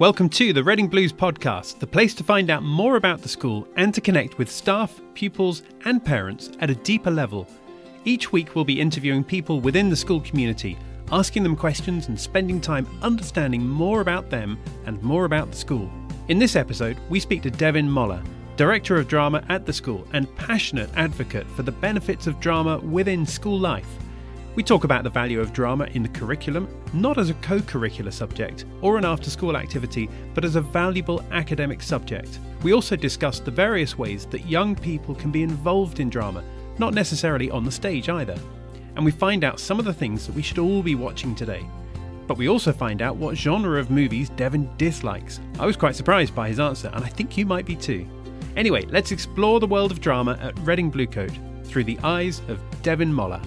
Welcome to the Reading Blues podcast, the place to find out more about the school and to connect with staff, pupils, and parents at a deeper level. Each week, we'll be interviewing people within the school community, asking them questions and spending time understanding more about them and more about the school. In this episode, we speak to Devin Moller, Director of Drama at the school and passionate advocate for the benefits of drama within school life. We talk about the value of drama in the curriculum, not as a co curricular subject or an after school activity, but as a valuable academic subject. We also discuss the various ways that young people can be involved in drama, not necessarily on the stage either. And we find out some of the things that we should all be watching today. But we also find out what genre of movies Devin dislikes. I was quite surprised by his answer, and I think you might be too. Anyway, let's explore the world of drama at Reading Bluecoat through the eyes of Devin Moller.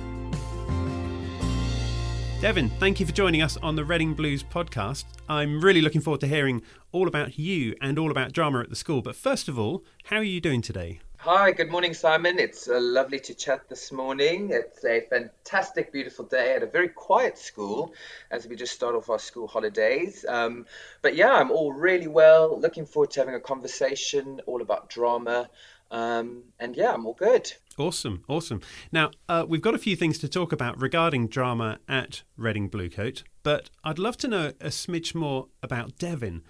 Devin, thank you for joining us on the Reading Blues podcast. I'm really looking forward to hearing all about you and all about drama at the school. But first of all, how are you doing today? Hi, good morning, Simon. It's uh, lovely to chat this morning. It's a fantastic, beautiful day at a very quiet school as we just start off our school holidays. Um, but yeah, I'm all really well. Looking forward to having a conversation all about drama. Um, and yeah, I'm all good. Awesome, awesome. Now, uh, we've got a few things to talk about regarding drama at Reading Bluecoat, but I'd love to know a smidge more about Devin.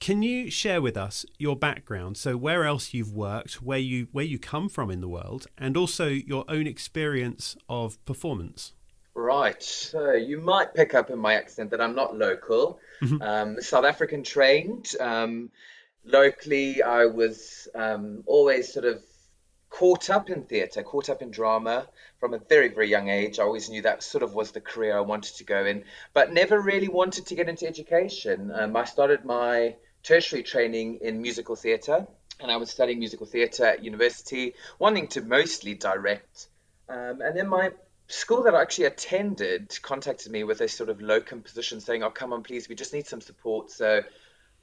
Can you share with us your background? So, where else you've worked, where you where you come from in the world, and also your own experience of performance. Right. So you might pick up in my accent that I'm not local. Mm-hmm. Um, South African trained. Um, locally, I was um, always sort of caught up in theatre, caught up in drama from a very, very young age. I always knew that sort of was the career I wanted to go in, but never really wanted to get into education. Um, I started my tertiary training in musical theatre, and I was studying musical theatre at university, wanting to mostly direct. Um, and then my school that I actually attended contacted me with a sort of locum position saying, Oh, come on, please, we just need some support. So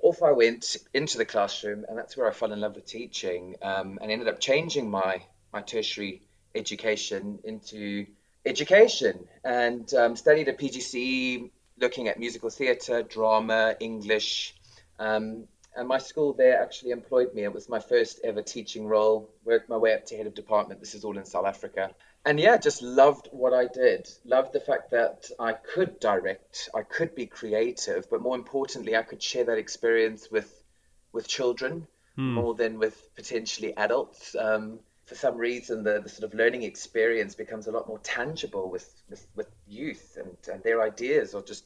off I went into the classroom, and that's where I fell in love with teaching, um, and ended up changing my my tertiary education into education, and um, studied at PGCE, looking at musical theatre, drama, English, um, and my school there actually employed me. It was my first ever teaching role. Worked my way up to head of department. This is all in South Africa and yeah, just loved what I did. Loved the fact that I could direct, I could be creative, but more importantly, I could share that experience with with children hmm. more than with potentially adults. Um, for some reason, the, the sort of learning experience becomes a lot more tangible with with, with youth, and, and their ideas are just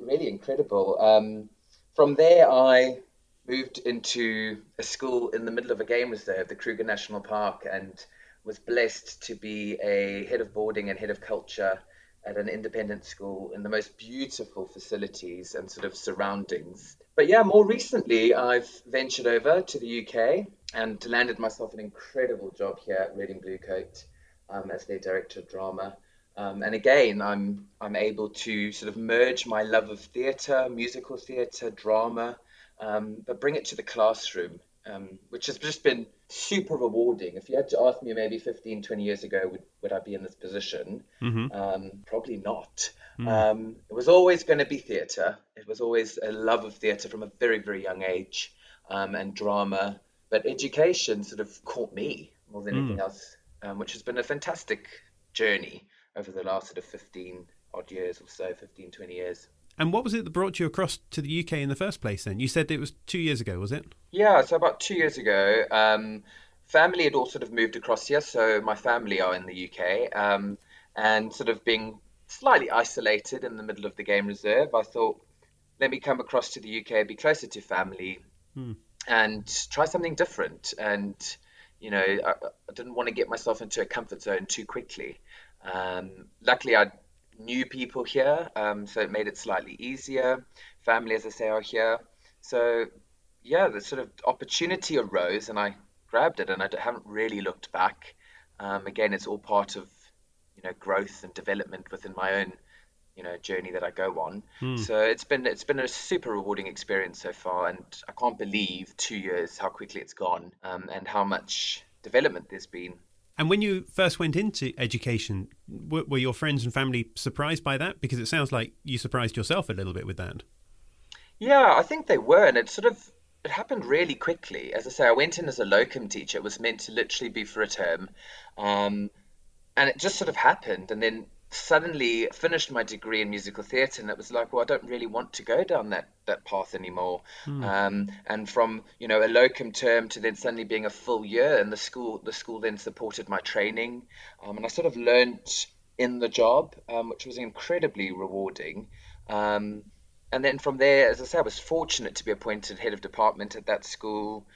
really incredible. Um, from there, I moved into a school in the middle of a game reserve, the Kruger National Park, and was blessed to be a head of boarding and head of culture at an independent school in the most beautiful facilities and sort of surroundings. But yeah, more recently, I've ventured over to the UK and landed myself an incredible job here at Reading Bluecoat um, as their director of drama. Um, and again, I'm I'm able to sort of merge my love of theatre, musical theatre, drama, um, but bring it to the classroom um, which has just been super rewarding. If you had to ask me maybe 15, 20 years ago, would, would I be in this position? Mm-hmm. Um, probably not. Mm. Um, it was always going to be theatre. It was always a love of theatre from a very, very young age um, and drama. But education sort of caught me more than mm. anything else, um, which has been a fantastic journey over the last sort of 15 odd years or so, 15, 20 years. And what was it that brought you across to the UK in the first place then? You said it was two years ago, was it? Yeah, so about two years ago, um, family had all sort of moved across here. So my family are in the UK. Um, and sort of being slightly isolated in the middle of the game reserve, I thought, let me come across to the UK, be closer to family, hmm. and try something different. And, you know, I, I, didn't want to get myself into a comfort zone too quickly. Um, luckily, I new people here, um, so it made it slightly easier. Family, as I say, are here. So, yeah, the sort of opportunity arose, and I grabbed it, and I haven't really looked back. Um, again, it's all part of you know growth and development within my own you know journey that I go on. Hmm. So it's been it's been a super rewarding experience so far, and I can't believe two years how quickly it's gone, um, and how much development there's been and when you first went into education, were, were, your friends and family surprised by that? Because it sounds like you surprised yourself a little bit with that. Yeah, I think they were, and it sort of it happened really quickly. As I say, I went in as a locum teacher. It was meant to literally be for a term, um, and it just sort of happened. And then suddenly finished my degree in musical theatre, and it was like, well, I don't really want to go down that that path anymore. Mm. Um, and from you know a locum term to then suddenly being a full year, and the school the school then supported my training, um, and I sort of learnt in the job, um, which was incredibly rewarding. Um, and then from there, as I say I was fortunate to be appointed head of department at that school.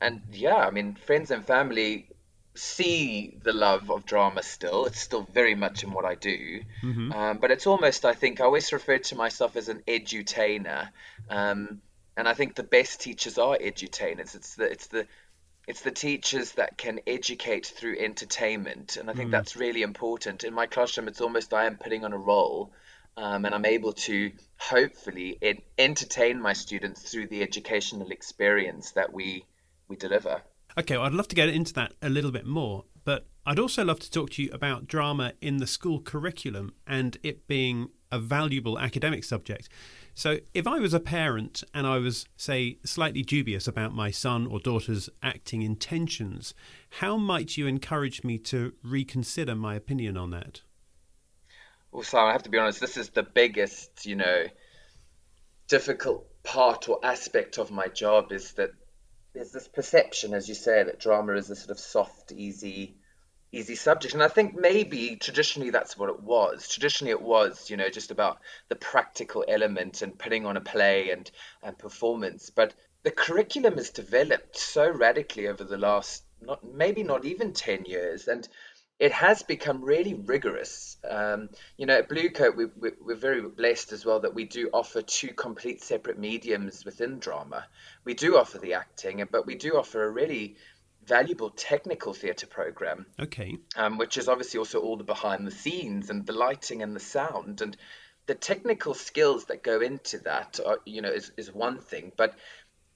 And yeah, I mean, friends and family see the love of drama still. It's still very much in what I do. Mm-hmm. Um, but it's almost, I think, I always refer to myself as an edutainer. Um, and I think the best teachers are edutainers. It's the, it's the, it's the teachers that can educate through entertainment. And I think mm. that's really important. In my classroom, it's almost I am putting on a role. Um, and I'm able to hopefully entertain my students through the educational experience that we we deliver. Okay, well, I'd love to get into that a little bit more, but I'd also love to talk to you about drama in the school curriculum and it being a valuable academic subject. So, if I was a parent and I was, say, slightly dubious about my son or daughter's acting intentions, how might you encourage me to reconsider my opinion on that? Well, Simon, I have to be honest, this is the biggest, you know, difficult part or aspect of my job is that there's this perception, as you say, that drama is a sort of soft, easy, easy subject. And I think maybe traditionally that's what it was. Traditionally it was, you know, just about the practical element and putting on a play and, and performance. But the curriculum has developed so radically over the last not maybe not even 10 years. And it has become really rigorous. Um, you know, at Bluecoat, we, we, we're very blessed as well that we do offer two complete separate mediums within drama. We do offer the acting, but we do offer a really valuable technical theatre program. Okay. Um, which is obviously also all the behind the scenes and the lighting and the sound and the technical skills that go into that. Are, you know, is is one thing, but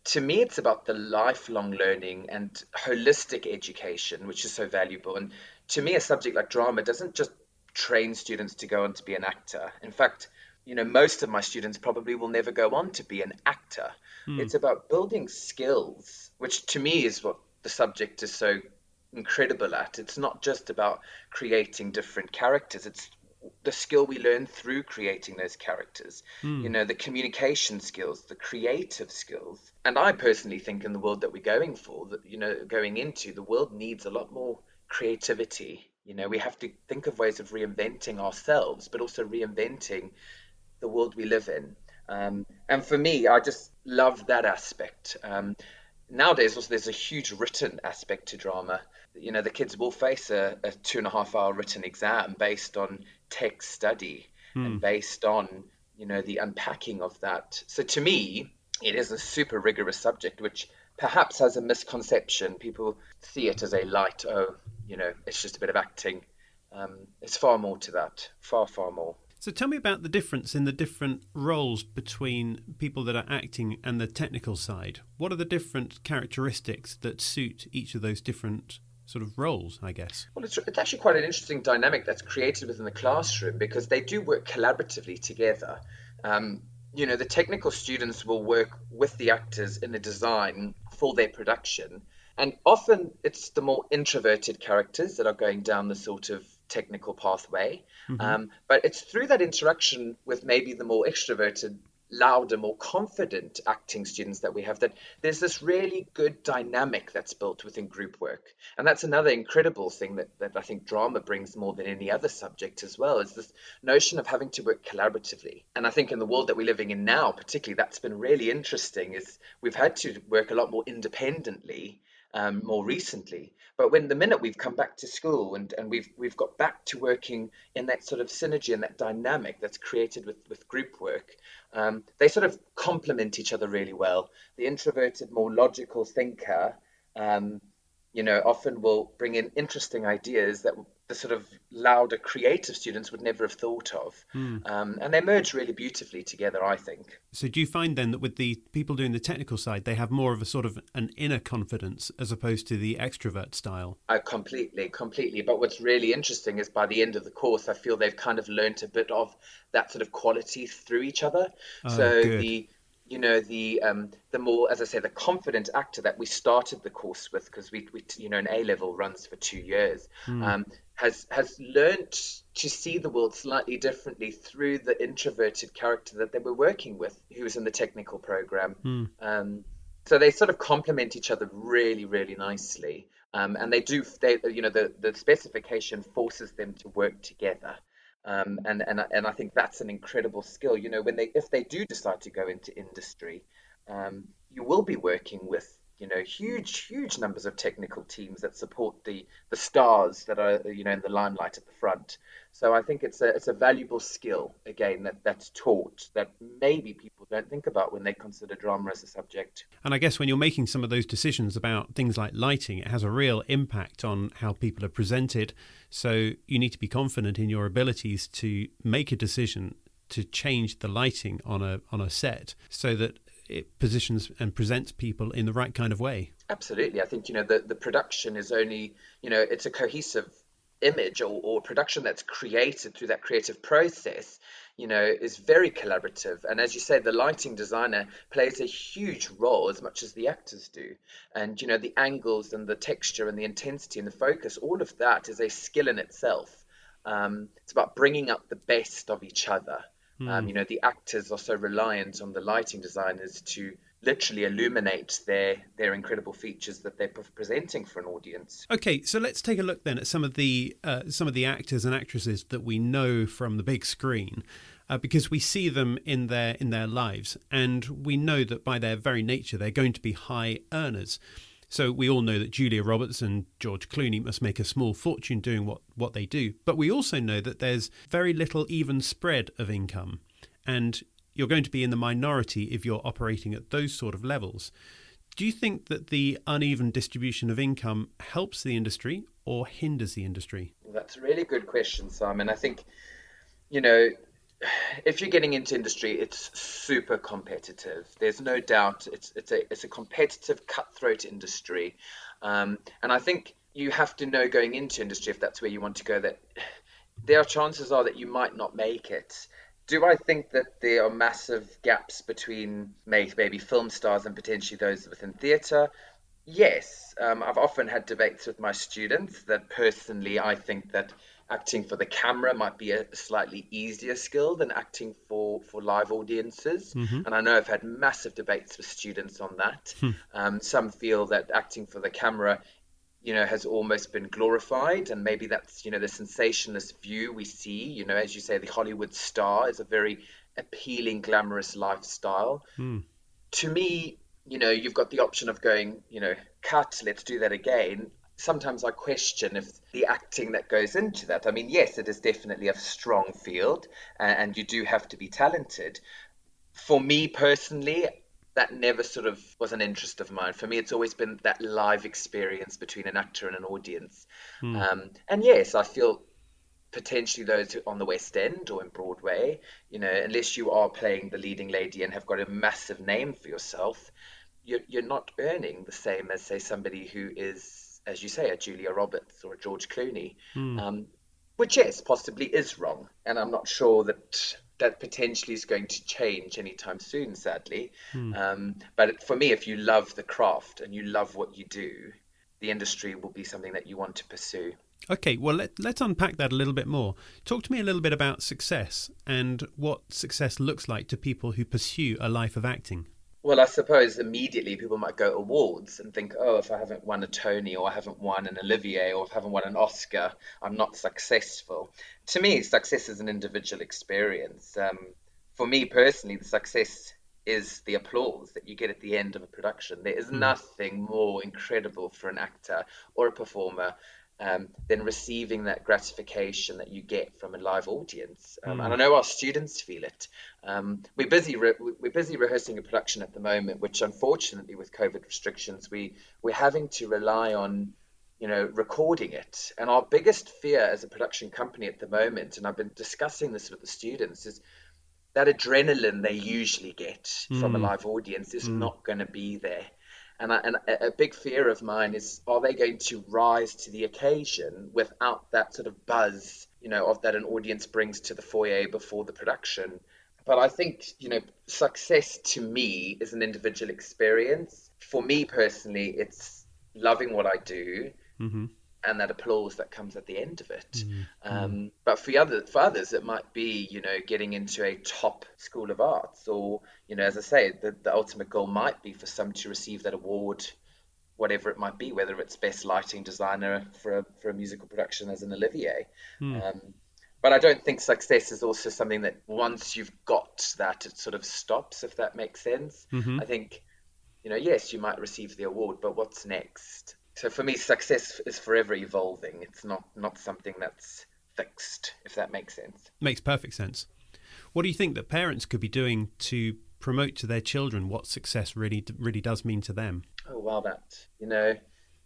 to me, it's about the lifelong learning and holistic education, which is so valuable. And to me, a subject like drama doesn't just train students to go on to be an actor. In fact, you know, most of my students probably will never go on to be an actor. Hmm. It's about building skills, which to me is what the subject is so incredible at. It's not just about creating different characters, it's the skill we learn through creating those characters. Hmm. You know, the communication skills, the creative skills. And I personally think in the world that we're going for, that, you know, going into, the world needs a lot more creativity. You know, we have to think of ways of reinventing ourselves, but also reinventing the world we live in. Um, and for me, I just love that aspect. Um, nowadays, also, there's a huge written aspect to drama. You know, the kids will face a, a two and a half hour written exam based on text study hmm. and based on, you know, the unpacking of that. So to me, it is a super rigorous subject, which perhaps has a misconception. People see it as a light, oh, you know, it's just a bit of acting. Um, it's far more to that, far, far more. So tell me about the difference in the different roles between people that are acting and the technical side. What are the different characteristics that suit each of those different sort of roles, I guess? Well, it's, it's actually quite an interesting dynamic that's created within the classroom because they do work collaboratively together. Um, you know, the technical students will work with the actors in the design for their production and often it's the more introverted characters that are going down the sort of technical pathway. Mm-hmm. Um, but it's through that interaction with maybe the more extroverted, louder, more confident acting students that we have that there's this really good dynamic that's built within group work. And that's another incredible thing that, that I think drama brings more than any other subject as well, is this notion of having to work collaboratively. And I think in the world that we're living in now, particularly, that's been really interesting, is we've had to work a lot more independently um, more recently. But when the minute we've come back to school and, and we've we've got back to working in that sort of synergy and that dynamic that's created with, with group work, um, they sort of complement each other really well. The introverted, more logical thinker, um, you know, often will bring in interesting ideas that the sort of louder creative students would never have thought of. Mm. Um, and they merge really beautifully together, I think. So, do you find then that with the people doing the technical side, they have more of a sort of an inner confidence as opposed to the extrovert style? Uh, completely, completely. But what's really interesting is by the end of the course, I feel they've kind of learnt a bit of that sort of quality through each other. Oh, so, good. the you know the um, the more as I say the confident actor that we started the course with because we, we you know an A level runs for two years mm. um, has has learned to see the world slightly differently through the introverted character that they were working with who was in the technical program. Mm. Um, so they sort of complement each other really really nicely um, and they do they you know the the specification forces them to work together um, and and and I think that's an incredible skill. You know, when they if they do decide to go into industry, um, you will be working with you know huge huge numbers of technical teams that support the the stars that are you know in the limelight at the front. So i think it's a it's a valuable skill again that that's taught that maybe people don't think about when they consider drama as a subject. And i guess when you're making some of those decisions about things like lighting it has a real impact on how people are presented. So you need to be confident in your abilities to make a decision to change the lighting on a on a set so that it positions and presents people in the right kind of way. Absolutely. I think, you know, the, the production is only, you know, it's a cohesive image or, or production that's created through that creative process, you know, is very collaborative. And as you say, the lighting designer plays a huge role as much as the actors do. And, you know, the angles and the texture and the intensity and the focus, all of that is a skill in itself. Um, it's about bringing up the best of each other. Mm. Um, hmm. you know, the actors are so reliant on the lighting designers to literally illuminate their their incredible features that they're presenting for an audience. Okay, so let's take a look then at some of the uh, some of the actors and actresses that we know from the big screen. Uh, because we see them in their in their lives, and we know that by their very nature they're going to be high earners. So we all know that Julia Roberts and George Clooney must make a small fortune doing what, what they do. But we also know that there's very little even spread of income. And you're going to be in the minority if you're operating at those sort of levels. Do you think that the uneven distribution of income helps the industry or hinders the industry? That's a really good question, Simon. I think, you know, if you're getting into industry, it's super competitive. There's no doubt it's it's a it's a competitive, cutthroat industry, um, and I think you have to know going into industry if that's where you want to go that there are chances are that you might not make it. Do I think that there are massive gaps between maybe film stars and potentially those within theatre? Yes, um, I've often had debates with my students that personally I think that acting for the camera might be a slightly easier skill than acting for, for live audiences. Mm-hmm. And I know I've had massive debates with students on that. Hmm. Um, some feel that acting for the camera, you know, has almost been glorified, and maybe that's you know the sensationalist view we see. You know, as you say, the Hollywood star is a very appealing, glamorous lifestyle. Hmm. To me, you know, you've got the option of going, you know, cut, let's do that again sometimes I question if the acting that goes into that. I mean, yes, it is definitely a strong field, and you do have to be talented. For me personally, that never sort of was an interest of mine. For me, it's always been that live experience between an actor and an audience. Hmm. Um, and yes, I feel potentially those on the West End or in Broadway, you know, unless you are playing the leading lady and have got a massive name for yourself, you're, you're not earning the same as, say, somebody who is as you say, a Julia Roberts or a George Clooney, mm. um, which yes, possibly is wrong, and I'm not sure that that potentially is going to change anytime soon, sadly. Mm. Um, but for me, if you love the craft and you love what you do, the industry will be something that you want to pursue. Okay, well, let, let's unpack that a little bit more. Talk to me a little bit about success and what success looks like to people who pursue a life of acting. Well, I suppose immediately people might go awards and think, oh, if I haven't won a Tony or I haven't won an Olivier or if I haven't won an Oscar, I'm not successful. To me, success is an individual experience. Um, for me personally, the success is the applause that you get at the end of a production. There is mm. nothing more incredible for an actor or a performer um, than receiving that gratification that you get from a live audience. Um, mm. And I know our students feel it. Um, we're busy re- we're busy rehearsing a production at the moment, which unfortunately with COVID restrictions we we're having to rely on you know recording it. And our biggest fear as a production company at the moment, and I've been discussing this with the students, is that adrenaline they usually get mm. from a mm. live audience is mm. not going to be there. And, I, and a big fear of mine is are they going to rise to the occasion without that sort of buzz, you know, of that an audience brings to the foyer before the production? but I think, you know, success to me is an individual experience. For me personally, it's loving what I do. Mm-hmm and that applause that comes at the end of it. Mm, um, But for other for others, it might be you know getting into a top school of arts, or you know, as I say, the, the ultimate goal might be for some to receive that award, whatever it might be, whether it's best lighting designer for a, for a musical production as an Olivier. Mm. Um, but I don't think success is also something that once you've got that, it sort of stops, if that makes sense. Mm-hmm. I think, you know, yes, you might receive the award, but what's next? So for me, success is forever evolving. It's not not something that's fixed, if that makes sense. Makes perfect sense. What do you think that parents could be doing to promote to their children what success really really does mean to them? Oh wow, that you know,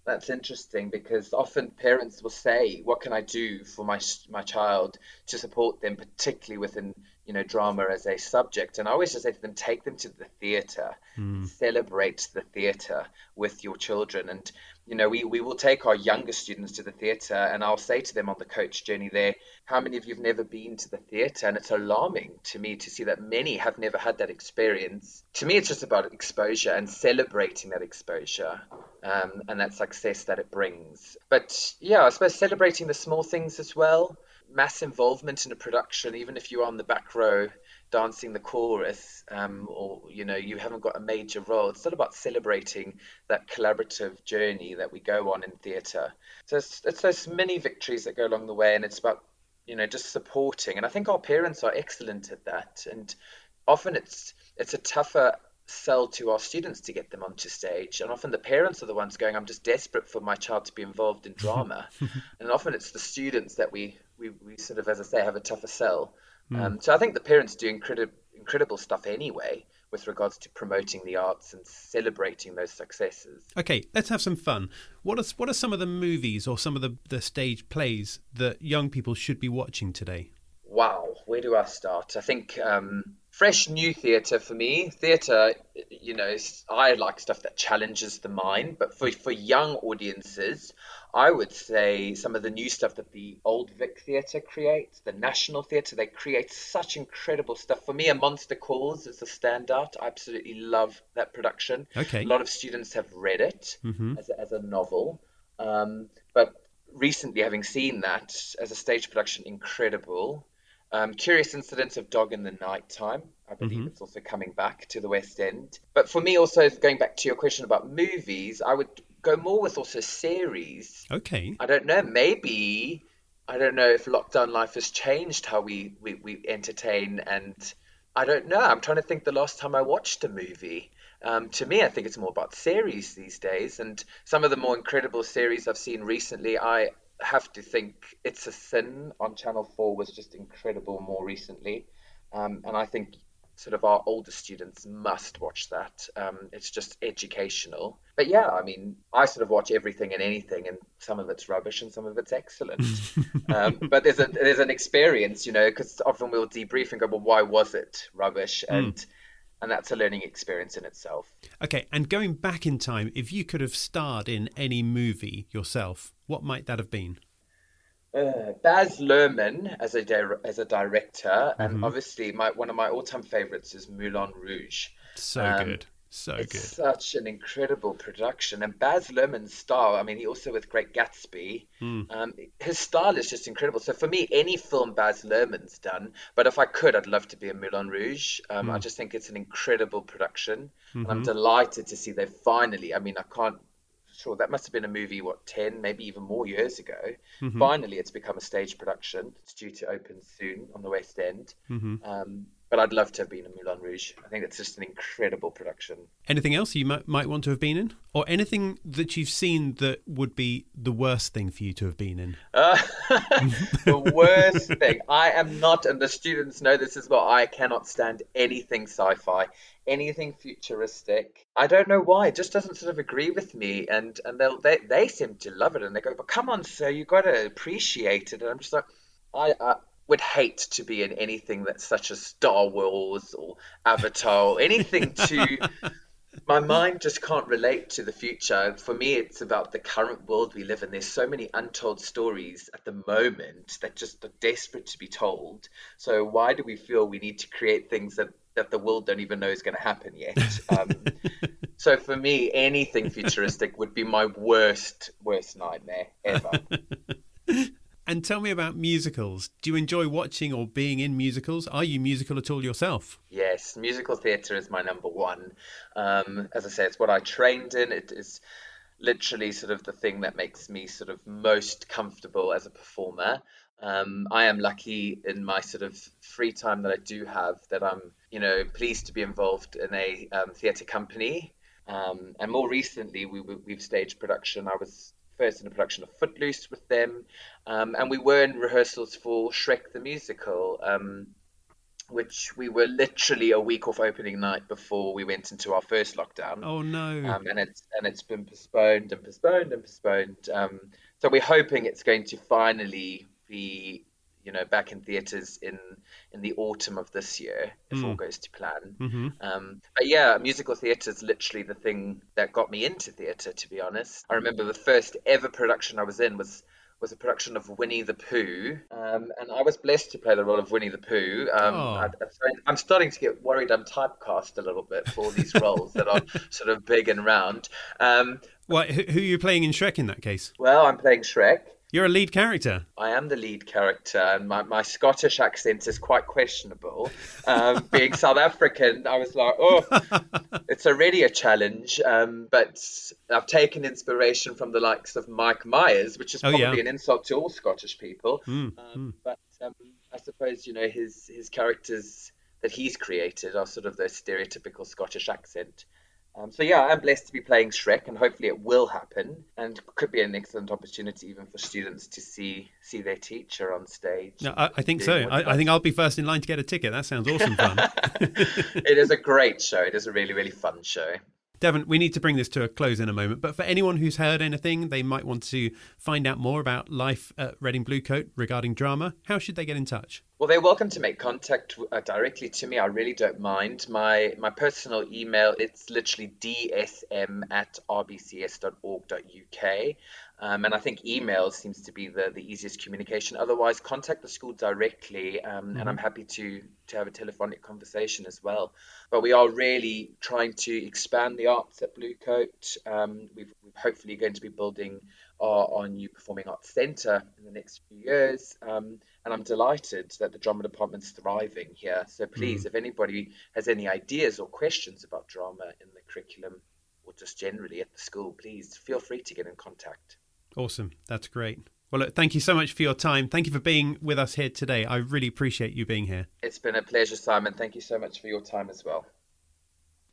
that's interesting because often parents will say, "What can I do for my my child to support them, particularly within you know drama as a subject?" And I always just say to them, "Take them to the theatre, mm. celebrate the theatre with your children." And you know, we, we will take our younger students to the theatre and I'll say to them on the coach journey there, how many of you have never been to the theatre? And it's alarming to me to see that many have never had that experience. To me, it's just about exposure and celebrating that exposure um, and that success that it brings. But yeah, I suppose celebrating the small things as well. Mass involvement in a production, even if you're on the back row, dancing the chorus um, or you know you haven't got a major role. It's not about celebrating that collaborative journey that we go on in theatre. So it's, it's those many victories that go along the way and it's about you know just supporting. And i think our parents are excellent at that. And often it's it's a tougher sell to our students to get them onto stage. And often the parents are the ones going i'm just desperate for my child to be involved in drama. And often it's the students that we, we we sort of as i say have a tougher sell Mm. Um, so I think the parents do incredible incredible stuff anyway with regards to promoting the arts and celebrating those successes. Okay, let's have some fun. What are what are some of the movies or some of the, the stage plays that young people should be watching today? Wow, where do I start? I think um, fresh new theatre for me. Theatre, you know, I like stuff that challenges the mind, but for for young audiences, I would say some of the new stuff that the Old Vic Theatre creates, the National Theatre, they create such incredible stuff. For me, A Monster Calls is a standout. I absolutely love that production. Okay. A lot of students have read it mm-hmm. as, a, as a novel. Um, but recently, having seen that as a stage production, incredible. Um, Curious Incidents of Dog in the Night Time. I believe mm-hmm. it's also coming back to the West End. But for me, also going back to your question about movies, I would go more with also series. Okay. I don't know. Maybe I don't know if lockdown life has changed how we, we, we entertain and I don't know. I'm trying to think the last time I watched a movie. Um, to me, I think it's more about series these days. And some of the more incredible series I've seen recently, I have to think It's a Sin on Channel 4 was just incredible more recently. Um, and I think sort of our older students must watch that. Um, it's just educational. But yeah, I mean, I sort of watch everything and anything, and some of it's rubbish and some of it's excellent. um, but there's a there's an experience, you know, because often we'll debrief and go, well, why was it rubbish? Hmm. And mm. and that's a learning experience in itself. Okay, and going back in time, if you could have starred in any movie yourself, what might that have been? Uh, Baz Luhrmann as a di- as a director, mm-hmm. and obviously my one of my all time favorites is Moulin Rouge. So um, good, so it's good. Such an incredible production, and Baz Luhrmann's style. I mean, he also with Great Gatsby. Mm. Um, his style is just incredible. So for me, any film Baz Luhrmann's done, but if I could, I'd love to be in Moulin Rouge. Um, mm. I just think it's an incredible production, mm-hmm. and I'm mm-hmm. delighted to see they finally. I mean, I can't sure that must have been a movie what 10 maybe even more years ago mm-hmm. finally it's become a stage production it's due to open soon on the west end mm-hmm. um, but i'd love to have been in moulin rouge i think it's just an incredible production anything else you might, might want to have been in or anything that you've seen that would be the worst thing for you to have been in uh, the worst thing i am not and the students know this as well i cannot stand anything sci-fi anything futuristic. I don't know why. It just doesn't sort of agree with me. And and they they they seem to love it. And they go, but come on, sir, you got to appreciate it. And I'm just like, I. I would hate to be in anything that's such as Star Wars or Avatar or anything to my mind just can't relate to the future. For me, it's about the current world we live in. There's so many untold stories at the moment that just are desperate to be told. So why do we feel we need to create things that that the world don't even know is going to happen yet? Um, so for me, anything futuristic would be my worst worst nightmare ever. And tell me about musicals. Do you enjoy watching or being in musicals? Are you musical at all yourself? Yes, musical theatre is my number one. Um, as I say, it's what I trained in. It is literally sort of the thing that makes me sort of most comfortable as a performer. Um, I am lucky in my sort of free time that I do have that I'm, you know, pleased to be involved in a um, theatre company. Um, and more recently, we, we've staged production. I was first in a production of Footloose with them, um, and we were in rehearsals for Shrek the Musical, um, which we were literally a week off opening night before we went into our first lockdown. Oh no! Um, and it's and it's been postponed and postponed and postponed. Um, so we're hoping it's going to finally be you know back in theaters in in the autumn of this year if mm. all goes to plan mm-hmm. um, but yeah musical theatre is literally the thing that got me into theatre to be honest i remember the first ever production i was in was was a production of Winnie the Pooh, um, and I was blessed to play the role of Winnie the Pooh. Um, oh. I, I'm starting to get worried I'm typecast a little bit for these roles that are sort of big and round. Um, well, who are you playing in Shrek in that case? Well, I'm playing Shrek. You're a lead character. I am the lead character, and my, my Scottish accent is quite questionable. Um, being South African, I was like, oh, it's already a challenge. Um, but I've taken inspiration from the likes of Mike Myers, which is probably oh, yeah. an insult to all Scottish people. Mm, um, mm. But um, I suppose you know his his characters that he's created are sort of the stereotypical Scottish accent. Um, so yeah, I'm blessed to be playing Shrek, and hopefully it will happen, and could be an excellent opportunity even for students to see see their teacher on stage. No, I, I think so. I, I, think I'll be first in line to get a ticket. That sounds awesome fun. it is a great show. It is a really really fun show. Devon, we need to bring this to a close in a moment, but for anyone who's heard anything, they might want to find out more about life at Reading Bluecoat regarding drama. How should they get in touch? Well, they're welcome to make contact uh, directly to me. I really don't mind. My my personal email it's literally dsm at rbcs.org.uk. Um, and I think email seems to be the, the easiest communication. Otherwise, contact the school directly, um, mm-hmm. and I'm happy to, to have a telephonic conversation as well. But we are really trying to expand the arts at Bluecoat. Um, we've, we're hopefully going to be building our, our new performing arts centre in the next few years. Um, and I'm delighted that the drama department's thriving here. So please, mm. if anybody has any ideas or questions about drama in the curriculum or just generally at the school, please feel free to get in contact. Awesome. That's great. Well, look, thank you so much for your time. Thank you for being with us here today. I really appreciate you being here. It's been a pleasure, Simon. Thank you so much for your time as well.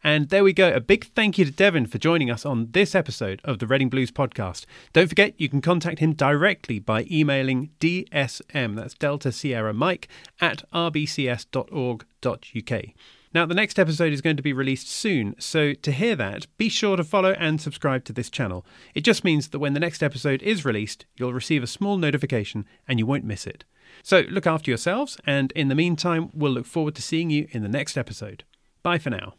And there we go. A big thank you to Devon for joining us on this episode of the Reading Blues podcast. Don't forget, you can contact him directly by emailing DSM, that's Delta Sierra Mike, at rbcs.org.uk. Now, the next episode is going to be released soon, so to hear that, be sure to follow and subscribe to this channel. It just means that when the next episode is released, you'll receive a small notification and you won't miss it. So look after yourselves, and in the meantime, we'll look forward to seeing you in the next episode. Bye for now.